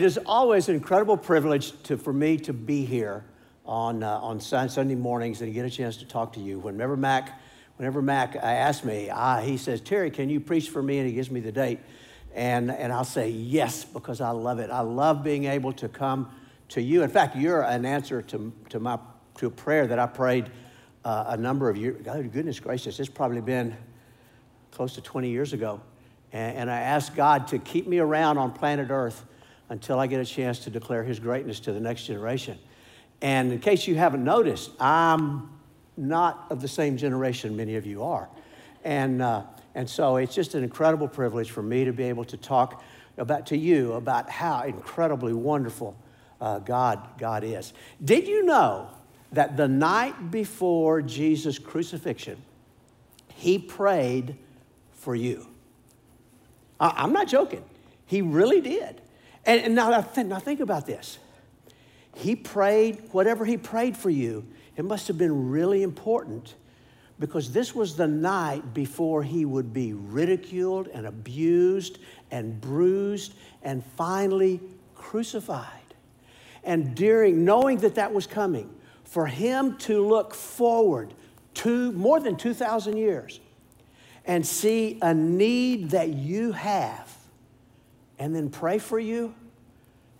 It is always an incredible privilege to, for me to be here on, uh, on Sunday mornings and get a chance to talk to you. Whenever Mac, whenever Mac asked me, ah, he says, Terry, can you preach for me? And he gives me the date. And, and I'll say yes because I love it. I love being able to come to you. In fact, you're an answer to, to, my, to a prayer that I prayed uh, a number of years. God, goodness gracious, it's probably been close to 20 years ago. And I asked God to keep me around on planet Earth until I get a chance to declare his greatness to the next generation. And in case you haven't noticed, I'm not of the same generation many of you are. And, uh, and so it's just an incredible privilege for me to be able to talk about to you about how incredibly wonderful uh, God, God is. Did you know that the night before Jesus' crucifixion, he prayed for you? I, I'm not joking. He really did. And, and now, now think about this. He prayed, whatever he prayed for you, it must have been really important because this was the night before he would be ridiculed and abused and bruised and finally crucified. And during, knowing that that was coming, for him to look forward to more than 2,000 years and see a need that you have and then pray for you,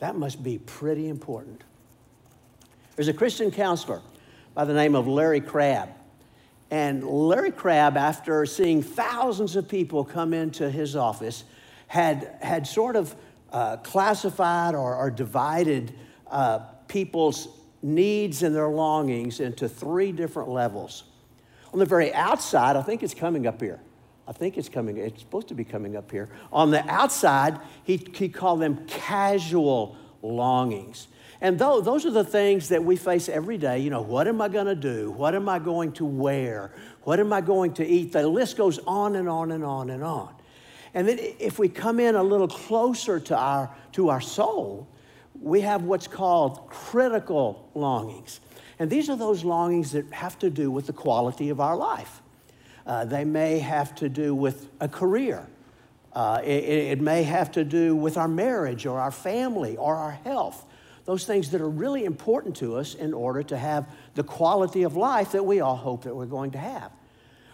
that must be pretty important. There's a Christian counselor by the name of Larry Crabb. And Larry Crabb, after seeing thousands of people come into his office, had, had sort of uh, classified or, or divided uh, people's needs and their longings into three different levels. On the very outside, I think it's coming up here. I think it's coming, it's supposed to be coming up here. On the outside, he, he called them casual longings. And though, those are the things that we face every day. You know, what am I going to do? What am I going to wear? What am I going to eat? The list goes on and on and on and on. And then if we come in a little closer to our, to our soul, we have what's called critical longings. And these are those longings that have to do with the quality of our life. Uh, they may have to do with a career. Uh, it, it, may have to do with our marriage or our family or our health. Those things that are really important to us in order to have the quality of life that we all hope that we're going to have.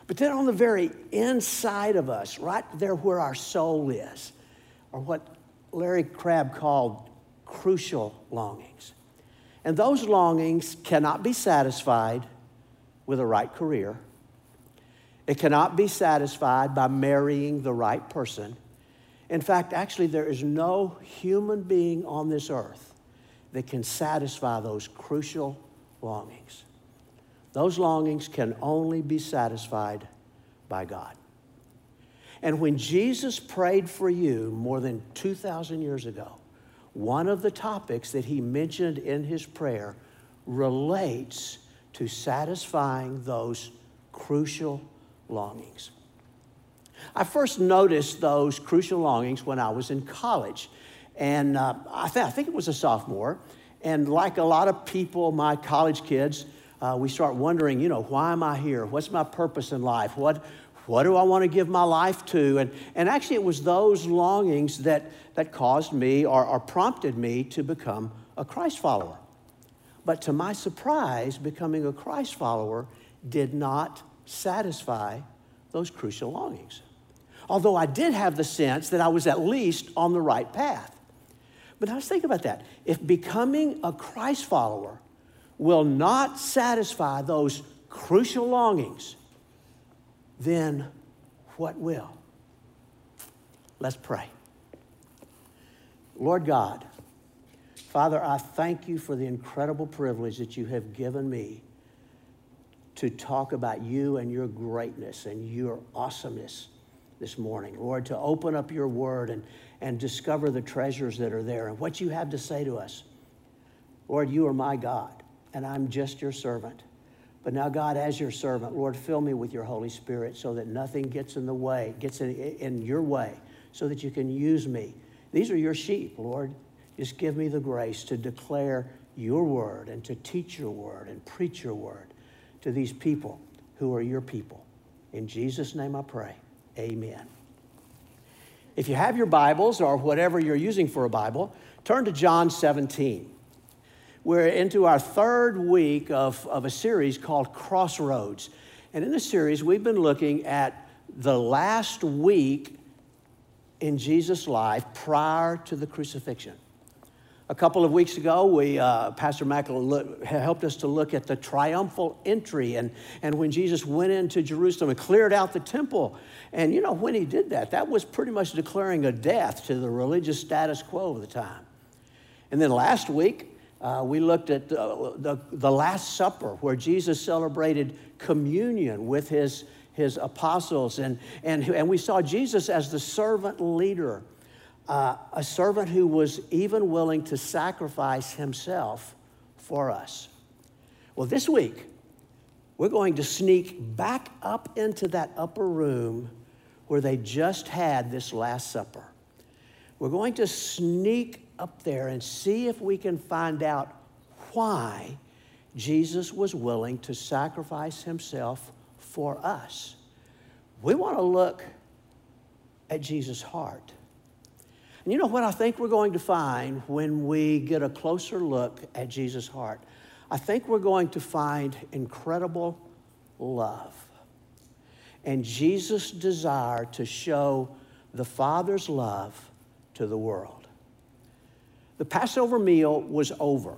But then on the very inside of us, right there where our soul is, are what Larry Crabb called crucial longings. And those longings cannot be satisfied with a right career it cannot be satisfied by marrying the right person. In fact, actually, there is no human being on this earth that can satisfy those crucial longings. Those longings can only be satisfied by God. And when Jesus prayed for you more than 2,000 years ago, one of the topics that he mentioned in his prayer relates to satisfying those crucial longings. I first noticed those crucial longings when I was in college. And uh, I, th- I, think it was a sophomore. And like a lot of people, my college kids, uh, we start wondering, you know, why am I here? What's my purpose in life? What, what do I want to give my life to? And, and actually, it was those longings that, that caused me or, or prompted me to become a Christ follower. But to my surprise, becoming a Christ follower did not satisfy those crucial longings. Although I did have the sense that I was at least on the right path. But now let's think about that. If becoming a Christ follower will not satisfy those crucial longings, then what will? Let's pray. Lord God, Father, I thank you for the incredible privilege that you have given me to talk about you and your greatness and your awesomeness this morning. Lord, to open up your word and, and discover the treasures that are there and what you have to say to us. Lord, you are my God, and I'm just your servant. But now, God, as your servant, Lord, fill me with your Holy Spirit so that nothing gets in the way, gets in, in your way, so that you can use me. These are your sheep, Lord. Just give me the grace to declare your word and to teach your word and preach your word to these people who are your people. In Jesus' name I pray. Amen. if you have your Bibles or whatever you're using for a Bible, turn to John 17. We're into our third week of, of a series called Crossroads. And in this series, we've been looking at the last week in Jesus' life prior to the crucifixion. A couple of weeks ago, we, uh, Pastor Mack helped us to look at the triumphal entry and, and when Jesus went into Jerusalem and cleared out the temple. And you know, when he did that, that was pretty much declaring a death to the religious status quo of the time. And then last week, uh, we looked at the, the, the Last Supper, where Jesus celebrated communion with his, his apostles. And, and, and we saw Jesus as the servant leader uh, a servant who was even willing to sacrifice himself for us. Well, this week, we're going to sneak back up into that upper room where they just had this Last Supper. We're going to sneak up there and see if we can find out why Jesus was willing to sacrifice himself for us. We want to look at Jesus' heart. And you know what I think we're going to find when we get a closer look at Jesus' heart? I think we're going to find incredible love and Jesus' desire to show the Father's love to the world. The Passover meal was over,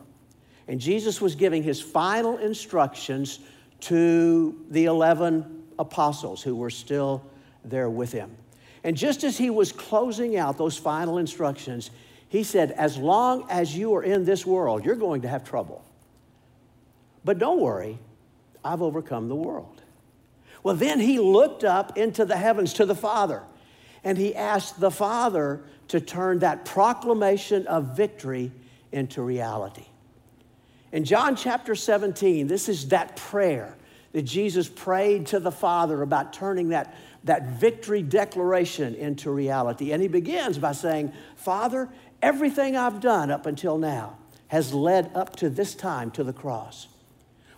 and Jesus was giving his final instructions to the 11 apostles who were still there with him. And just as he was closing out those final instructions, he said, As long as you are in this world, you're going to have trouble. But don't worry, I've overcome the world. Well, then he looked up into the heavens to the Father, and he asked the Father to turn that proclamation of victory into reality. In John chapter 17, this is that prayer that Jesus prayed to the Father about turning that that victory declaration into reality. And he begins by saying, Father, everything I've done up until now has led up to this time to the cross,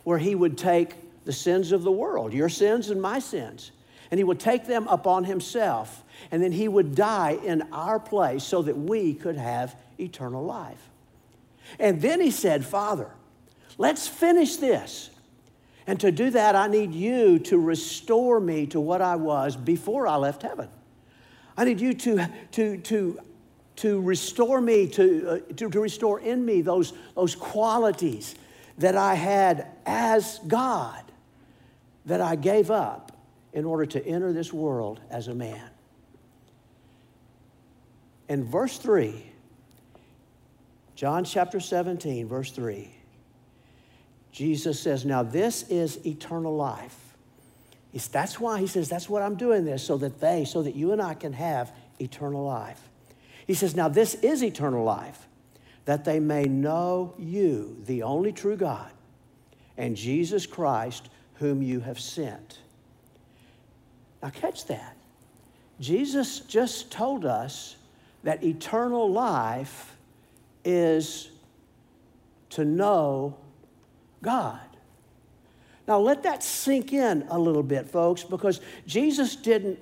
where he would take the sins of the world, your sins and my sins, and he would take them upon himself, and then he would die in our place so that we could have eternal life. And then he said, Father, let's finish this. And to do that, I need you to restore me to what I was before I left heaven. I need you to, to, to, to restore me, to, uh, to, to restore in me those, those qualities that I had as God that I gave up in order to enter this world as a man. In verse 3, John chapter 17, verse 3, Jesus says, Now this is eternal life. That's why he says, That's what I'm doing this, so that they, so that you and I can have eternal life. He says, Now this is eternal life, that they may know you, the only true God, and Jesus Christ, whom you have sent. Now, catch that. Jesus just told us that eternal life is to know God. Now, let that sink in a little bit, folks, because Jesus didn't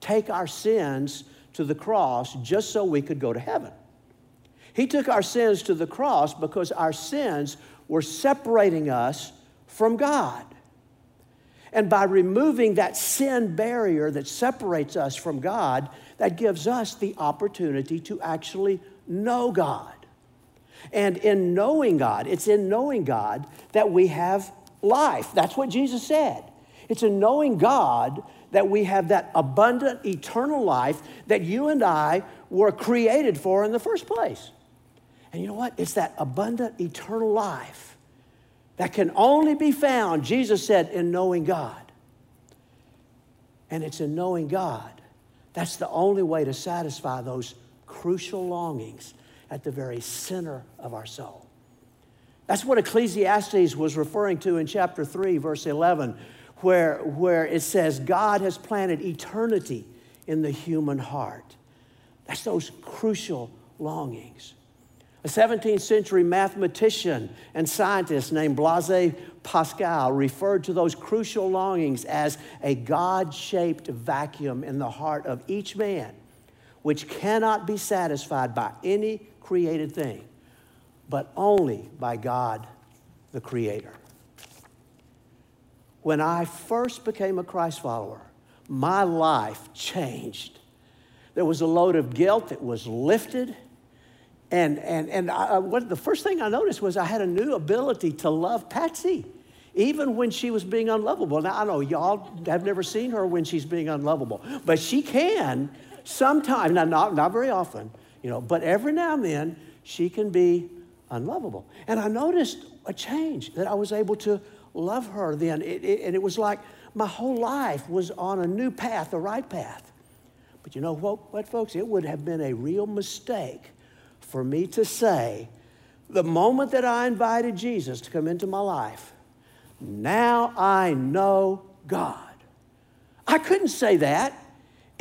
take our sins to the cross just so we could go to heaven. He took our sins to the cross because our sins were separating us from God. And by removing that sin barrier that separates us from God, that gives us the opportunity to actually know God. And in knowing God, it's in knowing God that we have life. That's what Jesus said. It's in knowing God that we have that abundant eternal life that you and I were created for in the first place. And you know what? It's that abundant eternal life that can only be found, Jesus said, in knowing God. And it's in knowing God. That's the only way to satisfy those crucial longings at the very center of our soul. That's what Ecclesiastes was referring to in chapter 3, verse 11, where, where it says, God has planted eternity in the human heart. That's those crucial longings. A 17th century mathematician and scientist named Blaise Pascal referred to those crucial longings as a God shaped vacuum in the heart of each man which cannot be satisfied by any created thing, but only by God, the Creator. When I first became a Christ follower, my life changed. There was a load of guilt that was lifted. And, and, and I, what, the first thing I noticed was I had a new ability to love Patsy, even when she was being unlovable. Now, I know y'all have never seen her when she's being unlovable, but she can sometimes, now, not, not very often, you know, but every now and then she can be unlovable. And I noticed a change that I was able to love her then. It, it, and it was like my whole life was on a new path, the right path. But you know what, what, folks? It would have been a real mistake for me to say, the moment that I invited Jesus to come into my life, now I know God. I couldn't say that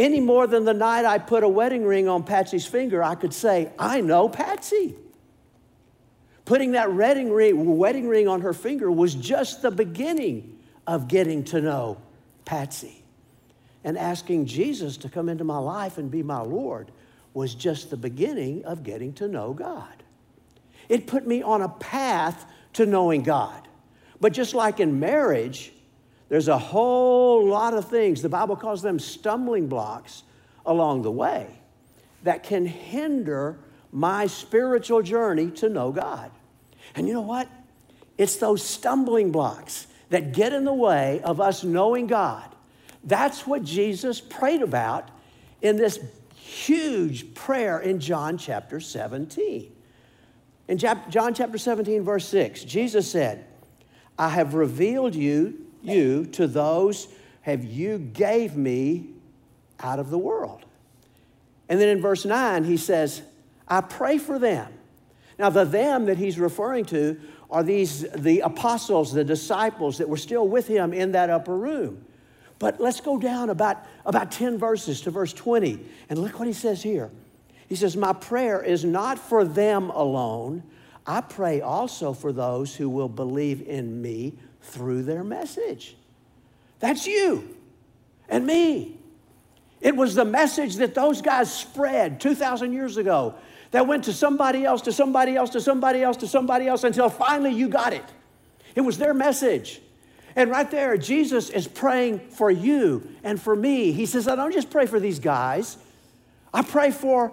any more than the night I put a wedding ring on Patsy's finger, I could say, I know Patsy. Putting that wedding ring, wedding ring on her finger was just the beginning of getting to know Patsy. And asking Jesus to come into my life and be my Lord was just the beginning of getting to know God. It put me on a path to knowing God. But just like in marriage, there's a whole lot of things, the Bible calls them stumbling blocks along the way, that can hinder my spiritual journey to know God. And you know what? It's those stumbling blocks that get in the way of us knowing God. That's what Jesus prayed about in this huge prayer in John chapter 17. In John chapter 17, verse 6, Jesus said, I have revealed you, you to those have you gave me out of the world. And then in verse 9, he says, I pray for them now, the them that he's referring to are these the apostles, the disciples that were still with him in that upper room. But let's go down about, about 10 verses to verse 20. And look what he says here. He says, My prayer is not for them alone. I pray also for those who will believe in me through their message. That's you and me. It was the message that those guys spread 2,000 years ago that went to somebody else, to somebody else, to somebody else, to somebody else until finally you got it. It was their message. And right there, Jesus is praying for you and for me. He says, I don't just pray for these guys, I pray for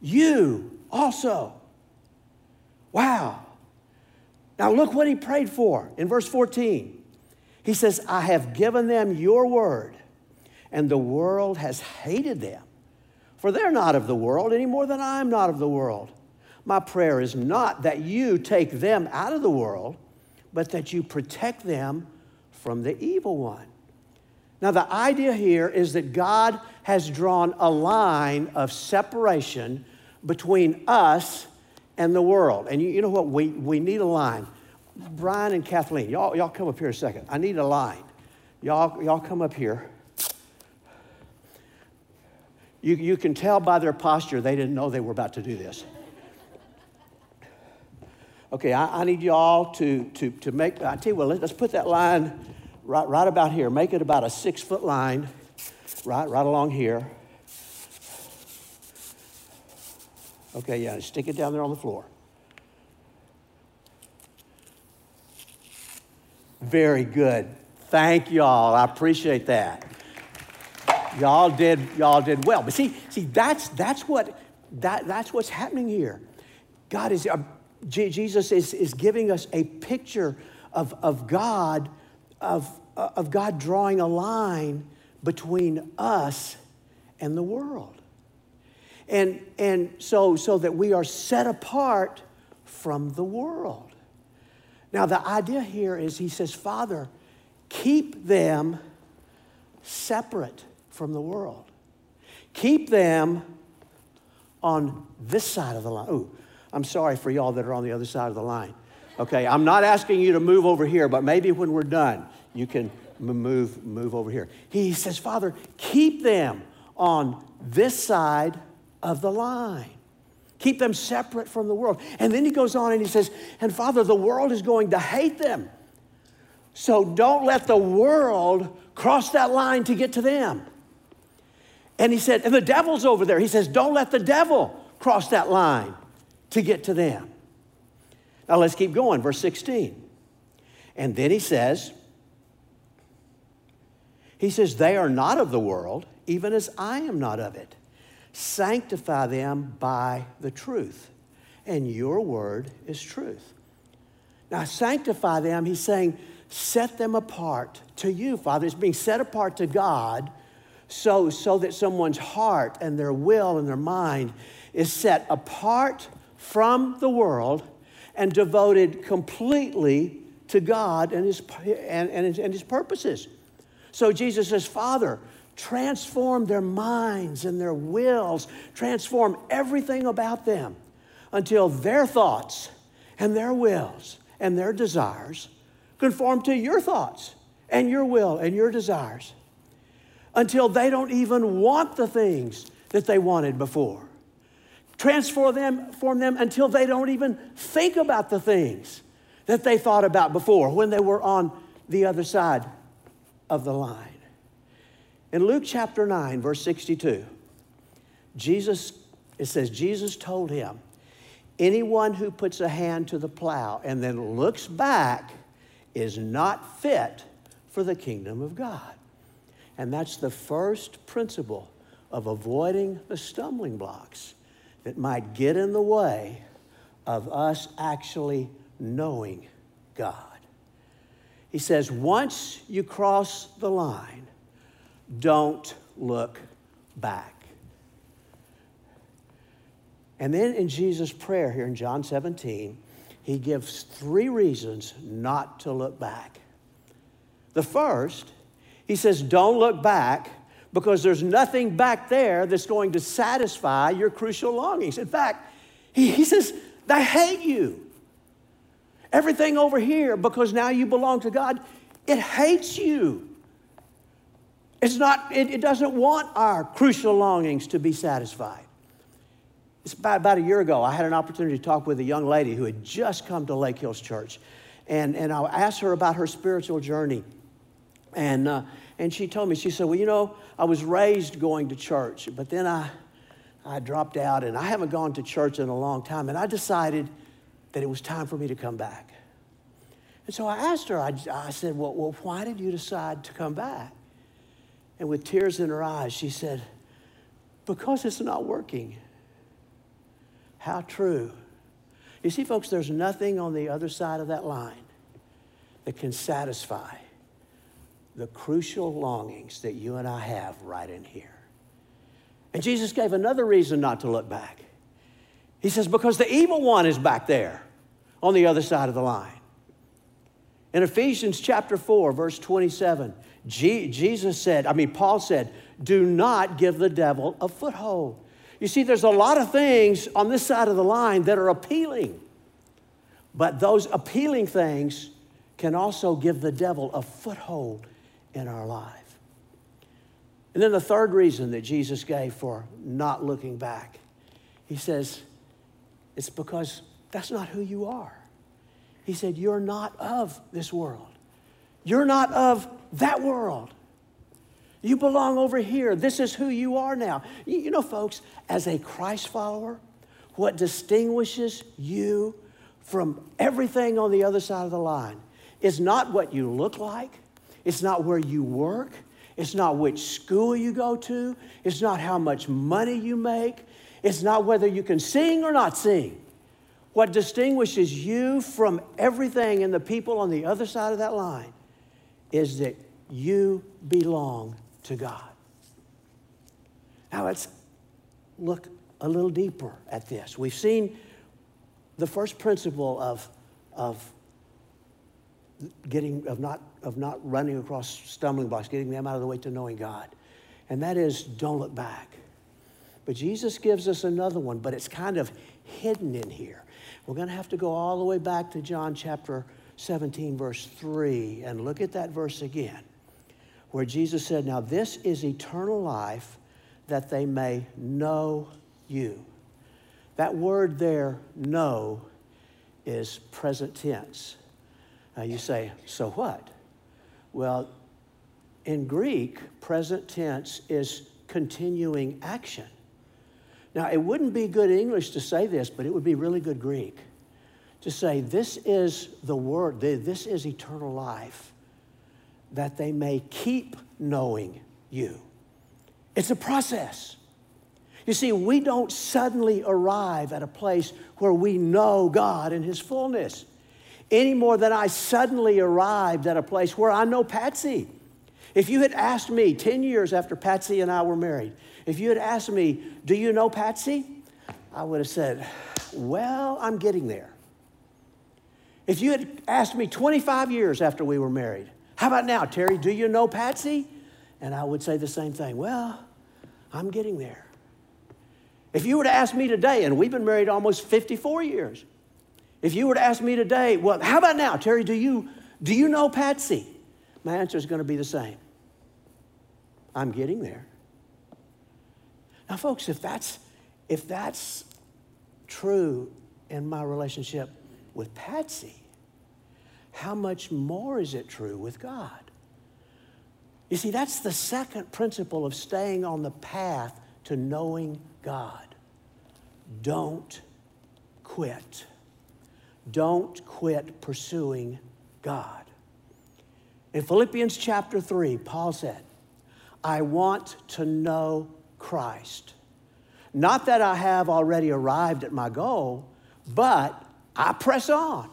you also. Wow. Now, look what he prayed for in verse 14. He says, I have given them your word, and the world has hated them for they're not of the world any more than I'm not of the world. My prayer is not that you take them out of the world, but that you protect them from the evil one. Now, the idea here is that God has drawn a line of separation between us and the world. And you, you know what? We, we need a line. Brian and Kathleen, y'all, y'all come up here a second. I need a line. Y'all, y'all come up here. You, you can tell by their posture they didn't know they were about to do this. Okay, I, I need y'all to, to, to make, I tell you what, let's put that line right, right about here. Make it about a six foot line, right, right along here. Okay, yeah, stick it down there on the floor. Very good. Thank y'all. I appreciate that. Y'all did, y'all did well. But see, see, that's that's what that, that's what's happening here. God is uh, J- Jesus is, is giving us a picture of, of God, of, uh, of God drawing a line between us and the world. And, and so, so that we are set apart from the world. Now, the idea here is he says, Father, keep them separate from the world. Keep them on this side of the line. Ooh, I'm sorry for y'all that are on the other side of the line. Okay, I'm not asking you to move over here, but maybe when we're done, you can move, move over here. He says, Father, keep them on this side of the line. Keep them separate from the world. And then he goes on and he says, And Father, the world is going to hate them. So don't let the world cross that line to get to them. And he said, and the devil's over there. He says, don't let the devil cross that line to get to them. Now let's keep going, verse 16. And then he says, he says, they are not of the world, even as I am not of it. Sanctify them by the truth, and your word is truth. Now, sanctify them, he's saying, set them apart to you, Father. It's being set apart to God so, so that someone's heart and their will and their mind is set apart from the world and devoted completely to God and his, and, and, his, and his purposes. So Jesus says, Father, transform their minds and their wills, transform everything about them until their thoughts and their wills and their desires conform to your thoughts and your will and your desires until they don't even want the things that they wanted before. Transform them, form them until they don't even think about the things that they thought about before when they were on the other side of the line. In Luke chapter 9, verse 62, Jesus, it says, Jesus told him, Anyone who puts a hand to the plow and then looks back is not fit for the kingdom of God. And that's the first principle of avoiding the stumbling blocks that might get in the way of us actually knowing God. He says, once you cross the line, don't look back. And then in Jesus' prayer here in John 17, he gives three reasons not to look back. The first, he says, don't look back because there's nothing back there that's going to satisfy your crucial longings. In fact, he, he says, they hate you. Everything over here, because now you belong to God, it hates you. It's not, it, it doesn't want our crucial longings to be satisfied. It's about, about a year ago, I had an opportunity to talk with a young lady who had just come to Lake Hills Church. And, and I asked her about her spiritual journey. And, uh, and she told me, she said, Well, you know, I was raised going to church, but then I, I dropped out and I haven't gone to church in a long time. And I decided that it was time for me to come back. And so I asked her, I, I said, well, well, why did you decide to come back? And with tears in her eyes, she said, Because it's not working. How true. You see, folks, there's nothing on the other side of that line that can satisfy the crucial longings that you and I have right in here. And Jesus gave another reason not to look back. He says, Because the evil one is back there on the other side of the line. In Ephesians chapter 4, verse 27, Jesus said, I mean, Paul said, do not give the devil a foothold. You see, there's a lot of things on this side of the line that are appealing, but those appealing things can also give the devil a foothold in our life. And then the third reason that Jesus gave for not looking back, he says, it's because that's not who you are. He said, You're not of this world. You're not of that world. You belong over here. This is who you are now. You know, folks, as a Christ follower, what distinguishes you from everything on the other side of the line is not what you look like, it's not where you work, it's not which school you go to, it's not how much money you make, it's not whether you can sing or not sing. What distinguishes you from everything and the people on the other side of that line is that you belong to God. Now let's look a little deeper at this. We've seen the first principle of, of getting of not of not running across stumbling blocks, getting them out of the way to knowing God. And that is don't look back. But Jesus gives us another one, but it's kind of hidden in here. We're going to have to go all the way back to John chapter 17, verse 3, and look at that verse again, where Jesus said, Now this is eternal life, that they may know you. That word there, know, is present tense. Now you say, So what? Well, in Greek, present tense is continuing action. Now, it wouldn't be good English to say this, but it would be really good Greek to say, This is the word, this is eternal life, that they may keep knowing you. It's a process. You see, we don't suddenly arrive at a place where we know God in His fullness any more than I suddenly arrived at a place where I know Patsy. If you had asked me 10 years after Patsy and I were married, if you had asked me, Do you know Patsy? I would have said, Well, I'm getting there. If you had asked me 25 years after we were married, How about now, Terry, do you know Patsy? And I would say the same thing, Well, I'm getting there. If you were to ask me today, and we've been married almost 54 years, if you were to ask me today, well, how about now, Terry, do you, do you know Patsy? My answer is going to be the same. I'm getting there. Now, folks, if that's, if that's true in my relationship with Patsy, how much more is it true with God? You see, that's the second principle of staying on the path to knowing God. Don't quit. Don't quit pursuing God. In Philippians chapter 3, Paul said, I want to know Christ. Not that I have already arrived at my goal, but I press on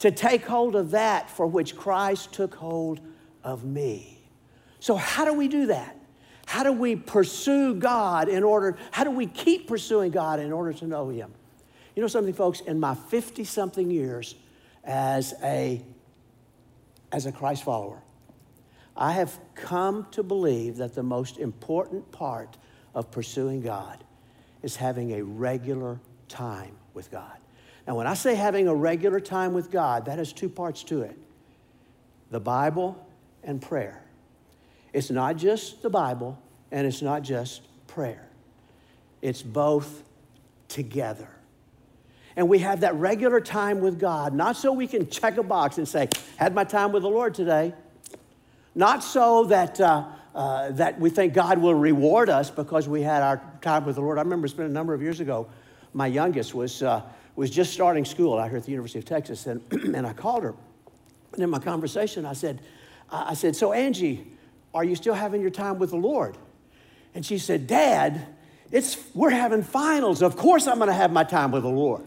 to take hold of that for which Christ took hold of me. So, how do we do that? How do we pursue God in order, how do we keep pursuing God in order to know Him? You know something, folks? In my 50 something years as a, as a Christ follower, I have come to believe that the most important part of pursuing God is having a regular time with God. Now, when I say having a regular time with God, that has two parts to it the Bible and prayer. It's not just the Bible and it's not just prayer, it's both together. And we have that regular time with God, not so we can check a box and say, had my time with the Lord today. Not so that, uh, uh, that we think God will reward us because we had our time with the Lord. I remember it's been a number of years ago, my youngest was, uh, was just starting school out here at the University of Texas, and, and I called her. And in my conversation, I said, I said, So, Angie, are you still having your time with the Lord? And she said, Dad, it's, we're having finals. Of course, I'm going to have my time with the Lord.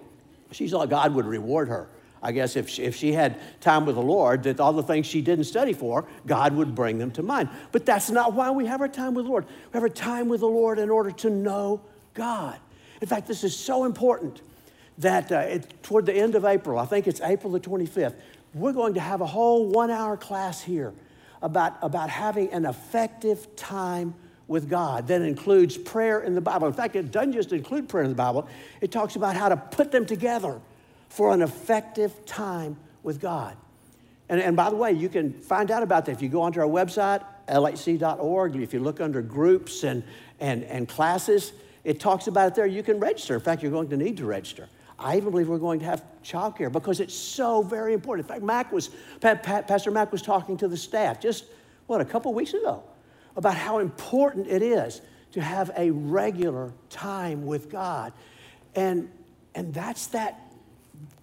She thought God would reward her. I guess if she, if she had time with the Lord, that all the things she didn't study for, God would bring them to mind. But that's not why we have our time with the Lord. We have our time with the Lord in order to know God. In fact, this is so important that uh, it, toward the end of April, I think it's April the 25th, we're going to have a whole one hour class here about, about having an effective time with God that includes prayer in the Bible. In fact, it doesn't just include prayer in the Bible, it talks about how to put them together for an effective time with God. And, and by the way, you can find out about that if you go onto our website, lhc.org, if you look under groups and, and, and classes, it talks about it there. You can register. In fact, you're going to need to register. I even believe we're going to have childcare because it's so very important. In fact, Mac was, Pastor Mac was talking to the staff just, what, a couple weeks ago about how important it is to have a regular time with God. And, and that's that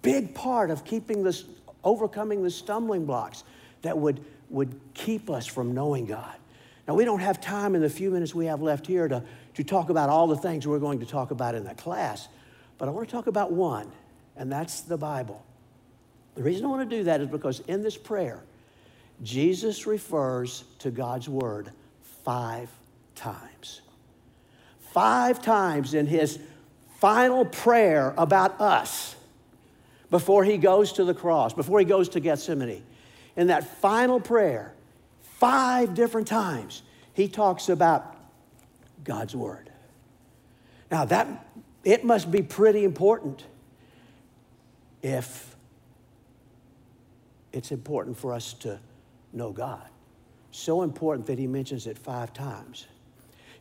big part of keeping this, overcoming the stumbling blocks that would, would keep us from knowing God. Now, we don't have time in the few minutes we have left here to, to talk about all the things we're going to talk about in that class, but I want to talk about one, and that's the Bible. The reason I want to do that is because in this prayer, Jesus refers to God's Word five times. Five times in his final prayer about us before he goes to the cross, before he goes to Gethsemane. In that final prayer, five different times, he talks about God's word. Now that it must be pretty important if it's important for us to know God so important that he mentions it five times.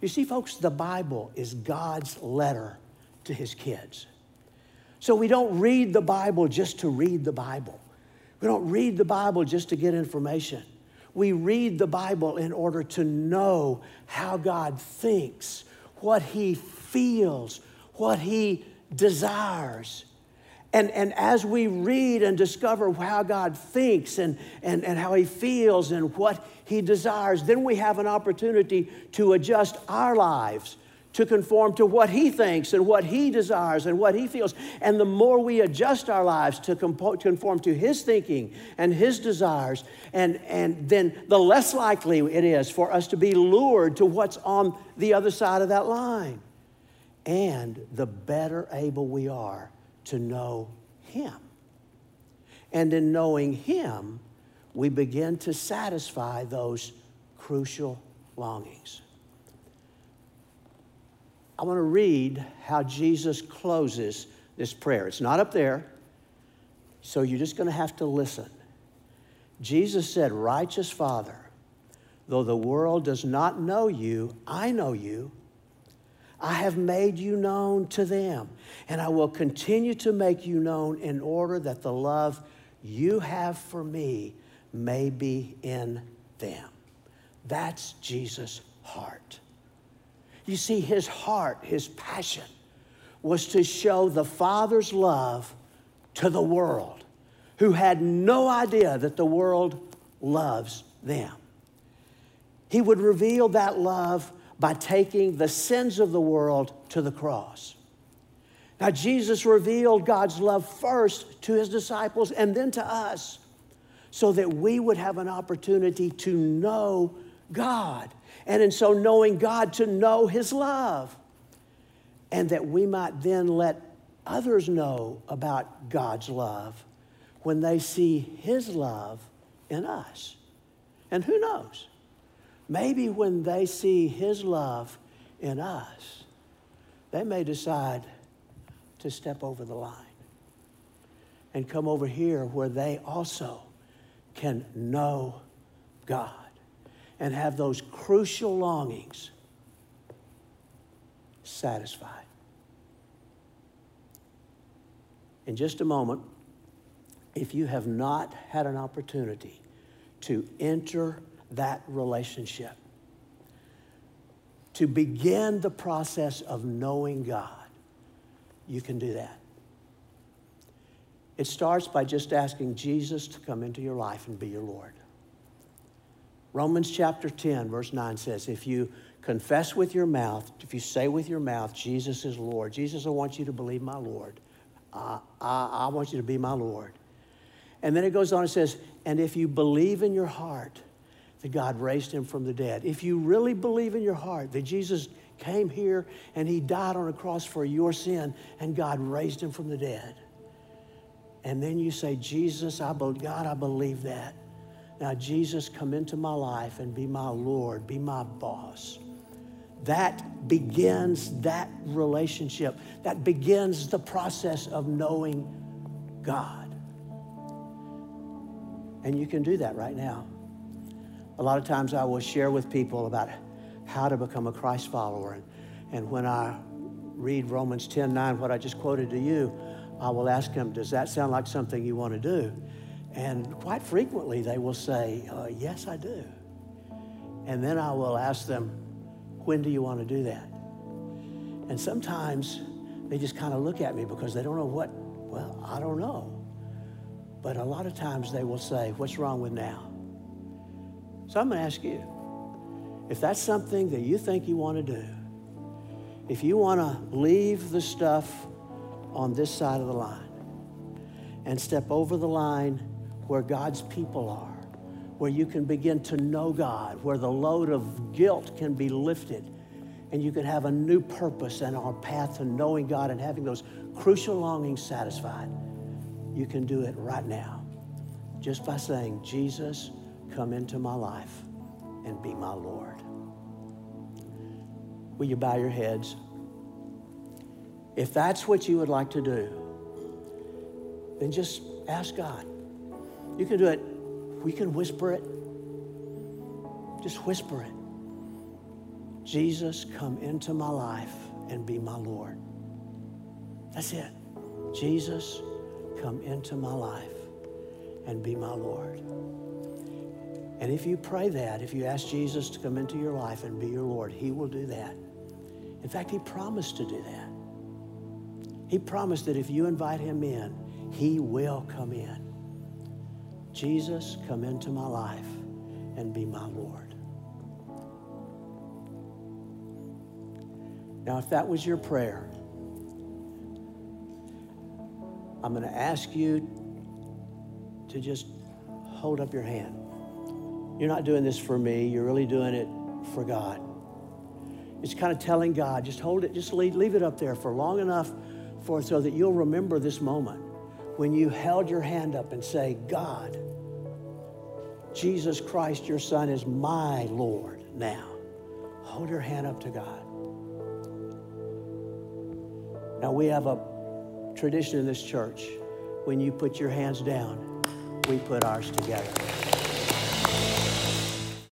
You see, folks, the Bible is God's letter to his kids. So we don't read the Bible just to read the Bible. We don't read the Bible just to get information. We read the Bible in order to know how God thinks, what He feels, what He desires. And, and as we read and discover how God thinks and, and, and how He feels and what He desires, then we have an opportunity to adjust our lives to conform to what He thinks and what He desires and what He feels. And the more we adjust our lives to conform to His thinking and His desires, and, and then the less likely it is for us to be lured to what's on the other side of that line. And the better able we are to know Him. And in knowing Him, we begin to satisfy those crucial longings. I want to read how Jesus closes this prayer. It's not up there, so you're just going to have to listen. Jesus said, Righteous Father, though the world does not know you, I know you. I have made you known to them, and I will continue to make you known in order that the love you have for me may be in them. That's Jesus' heart. You see, his heart, his passion was to show the Father's love to the world who had no idea that the world loves them. He would reveal that love by taking the sins of the world to the cross. Now, Jesus revealed God's love first to his disciples and then to us so that we would have an opportunity to know God. And in so knowing God, to know his love. And that we might then let others know about God's love when they see his love in us. And who knows? Maybe when they see His love in us, they may decide to step over the line and come over here where they also can know God and have those crucial longings satisfied. In just a moment, if you have not had an opportunity to enter that relationship, to begin the process of knowing God, you can do that. It starts by just asking Jesus to come into your life and be your Lord. Romans chapter 10, verse 9 says, If you confess with your mouth, if you say with your mouth, Jesus is Lord, Jesus, I want you to believe my Lord. I, I, I want you to be my Lord. And then it goes on and says, And if you believe in your heart, that God raised him from the dead. If you really believe in your heart that Jesus came here and he died on a cross for your sin and God raised him from the dead, and then you say, Jesus, I be- God, I believe that. Now, Jesus, come into my life and be my Lord, be my boss. That begins that relationship. That begins the process of knowing God. And you can do that right now. A lot of times I will share with people about how to become a Christ follower. And, and when I read Romans 10 9, what I just quoted to you, I will ask them, Does that sound like something you want to do? And quite frequently they will say, uh, Yes, I do. And then I will ask them, When do you want to do that? And sometimes they just kind of look at me because they don't know what, well, I don't know. But a lot of times they will say, What's wrong with now? So I'm going to ask you if that's something that you think you want to do, if you want to leave the stuff on this side of the line and step over the line where God's people are, where you can begin to know God, where the load of guilt can be lifted, and you can have a new purpose and our path to knowing God and having those crucial longings satisfied, you can do it right now. Just by saying, Jesus, come into my life and be my Lord. Will you bow your heads? If that's what you would like to do, then just ask God. You can do it, we can whisper it. Just whisper it. Jesus, come into my life and be my Lord. That's it. Jesus, come into my life and be my Lord. And if you pray that, if you ask Jesus to come into your life and be your Lord, He will do that. In fact, He promised to do that. He promised that if you invite Him in, He will come in. Jesus, come into my life and be my Lord. Now, if that was your prayer, I'm going to ask you to just hold up your hand. You're not doing this for me, you're really doing it for God. It's kind of telling God, just hold it, just leave, leave it up there for long enough for so that you'll remember this moment when you held your hand up and say, God, Jesus Christ, your Son, is my Lord now. Hold your hand up to God. Now, we have a tradition in this church. When you put your hands down, we put ours together.